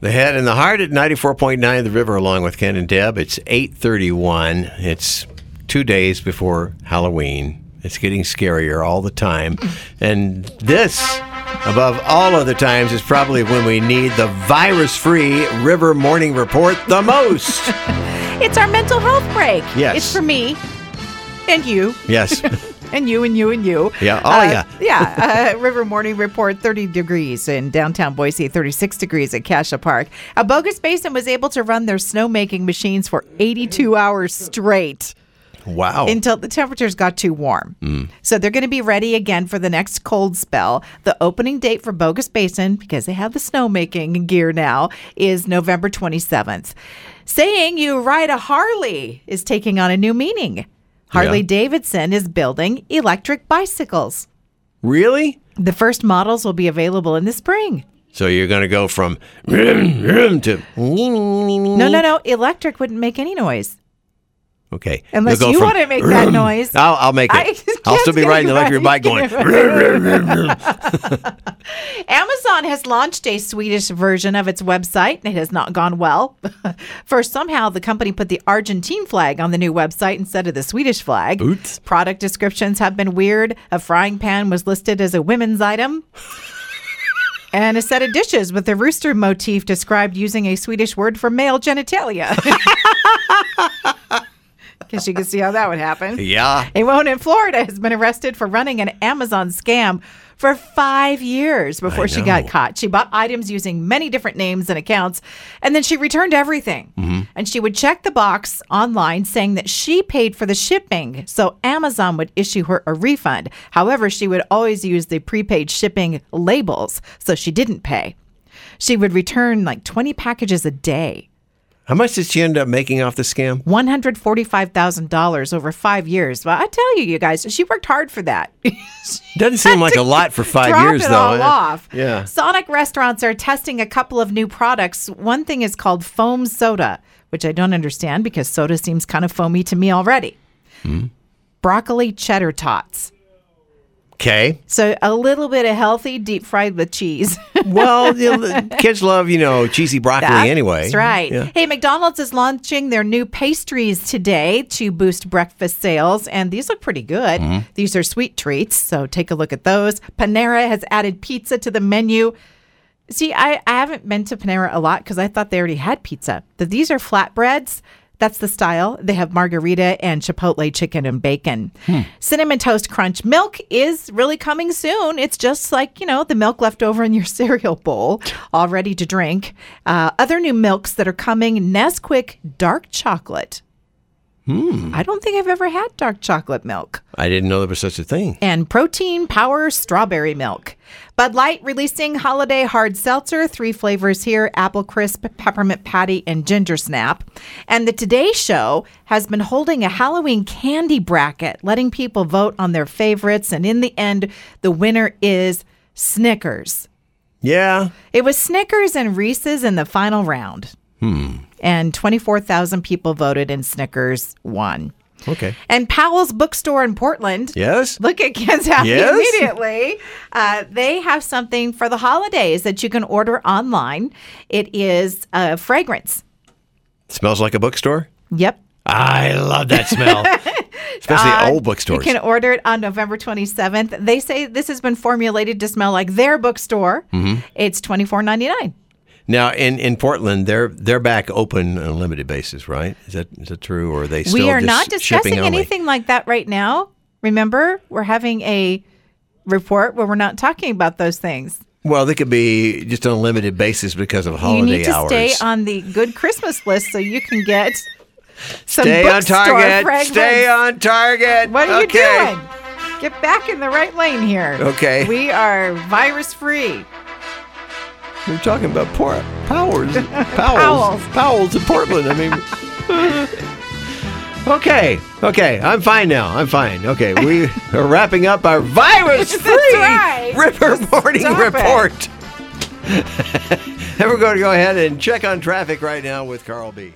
The head and the heart at 94.9 The River along with Ken and Deb. It's 8:31. It's 2 days before Halloween. It's getting scarier all the time. And this above all other times is probably when we need the virus-free River Morning Report the most. It's our mental health break. Yes. It's for me and you yes. and you and you and you. Yeah. Oh, Uh, yeah. yeah. Uh, River Morning Report 30 degrees in downtown Boise, 36 degrees at Cassia Park. A Bogus Basin was able to run their snowmaking machines for 82 hours straight Wow. until the temperatures got too warm. So they're going to be ready again for the next cold spell. The opening date for Bogus Basin, because they have the snowmaking gear now, is November 27th. Saying you ride a Harley is taking on a new meaning. Harley Yeah. Davidson is building electric bicycles. really? The first models will be available in the spring. So you're going to go from to No, no, no. Electric wouldn't make any noise. Okay. Unless you from wanna make that noise. I'll, I'll make I- it. I'll still be riding the electric bike going. Amazon has launched a Swedish version of its website, and it has not gone well. First, somehow the company put the Argentine flag on the new website instead of the Swedish flag. Oops. Product descriptions have been weird. A frying pan was listed as a women's item. And a set of dishes with a rooster motif described using a Swedish word for male genitalia. Guess you can see how that would happen. yeah. A woman in Florida has been arrested for running an Amazon scam for five years before she got caught. She bought items using many different names and accounts, and then she returned everything. Mm-hmm. And she would check the box online saying that she paid for the shipping, so Amazon would issue her a refund. However, she would always use the prepaid shipping labels, so she didn't pay. She would return like 20 packages a day. How much did she end up making off the scam? $145,000 over five years. Well, I tell you, you guys, she worked hard for that. Doesn't seem like a lot for five Drop years, it though. all off. Yeah. Sonic restaurants are testing a couple of new products. One thing is called foam soda, which I don't understand because soda seems kind of foamy to me already. Hmm. Broccoli cheddar tots. Okay. So a little bit of healthy deep fried with cheese. Well, you know, kids love, you know, cheesy broccoli That's anyway. That's right. Yeah. Hey, McDonald's is launching their new pastries today to boost breakfast sales, and these look pretty good. Mm-hmm. These are sweet treats, so take a look at those. Panera has added pizza to the menu. See, I, I haven't been to Panera a lot because I thought they already had pizza. But these are flatbreads. That's the style. They have margherita and chipotle chicken and bacon. Cinnamon Toast Crunch milk is really coming soon. It's just like, you know, the milk left over in your cereal bowl, all ready to drink. Uh, other new milks that are coming Nesquik dark chocolate. Hmm. I don't think I've ever had dark chocolate milk I didn't know there was such a thing. and protein power strawberry milk. Bud Light releasing holiday hard seltzer, three flavors here apple crisp, peppermint patty, and ginger snap. And the Today Show has been holding a Halloween candy bracket, letting people vote on their favorites. And in the end, the winner is Snickers. Yeah. It was Snickers and Reese's in the final round. Hmm. And 24,000 people voted, and Snickers won. Okay. And Powell's Bookstore in Portland. Yes. Look at Ken's happy Yes. immediately. Uh, they have something for the holidays that you can order online. It is a fragrance. Smells like a bookstore. Yep. I love that smell. Especially Uh, old bookstores. You can order it on November 27th. They say this has been formulated to smell like their bookstore. Mm-hmm. It's $24.99. Now in, in Portland, they're they're back open on a limited basis, right? Is that is that true, or are they still We are not discussing anything like that right now. Remember, we're having a report where we're not talking about those things. Well, they could be just on a limited basis because of holiday you need to hours. stay on the good Christmas list so you can get some Stay on target. fragrance. Stay on target. What are okay. you doing? Get back in the right lane here. Okay. We are virus free. We're talking about por- powers, powers, Powell's. powers in Portland. I mean, okay, okay, I'm fine now. I'm fine. Okay, we are wrapping up our virus-free right. River Morning Report. and we're going to go ahead and check on traffic right now with Carl B.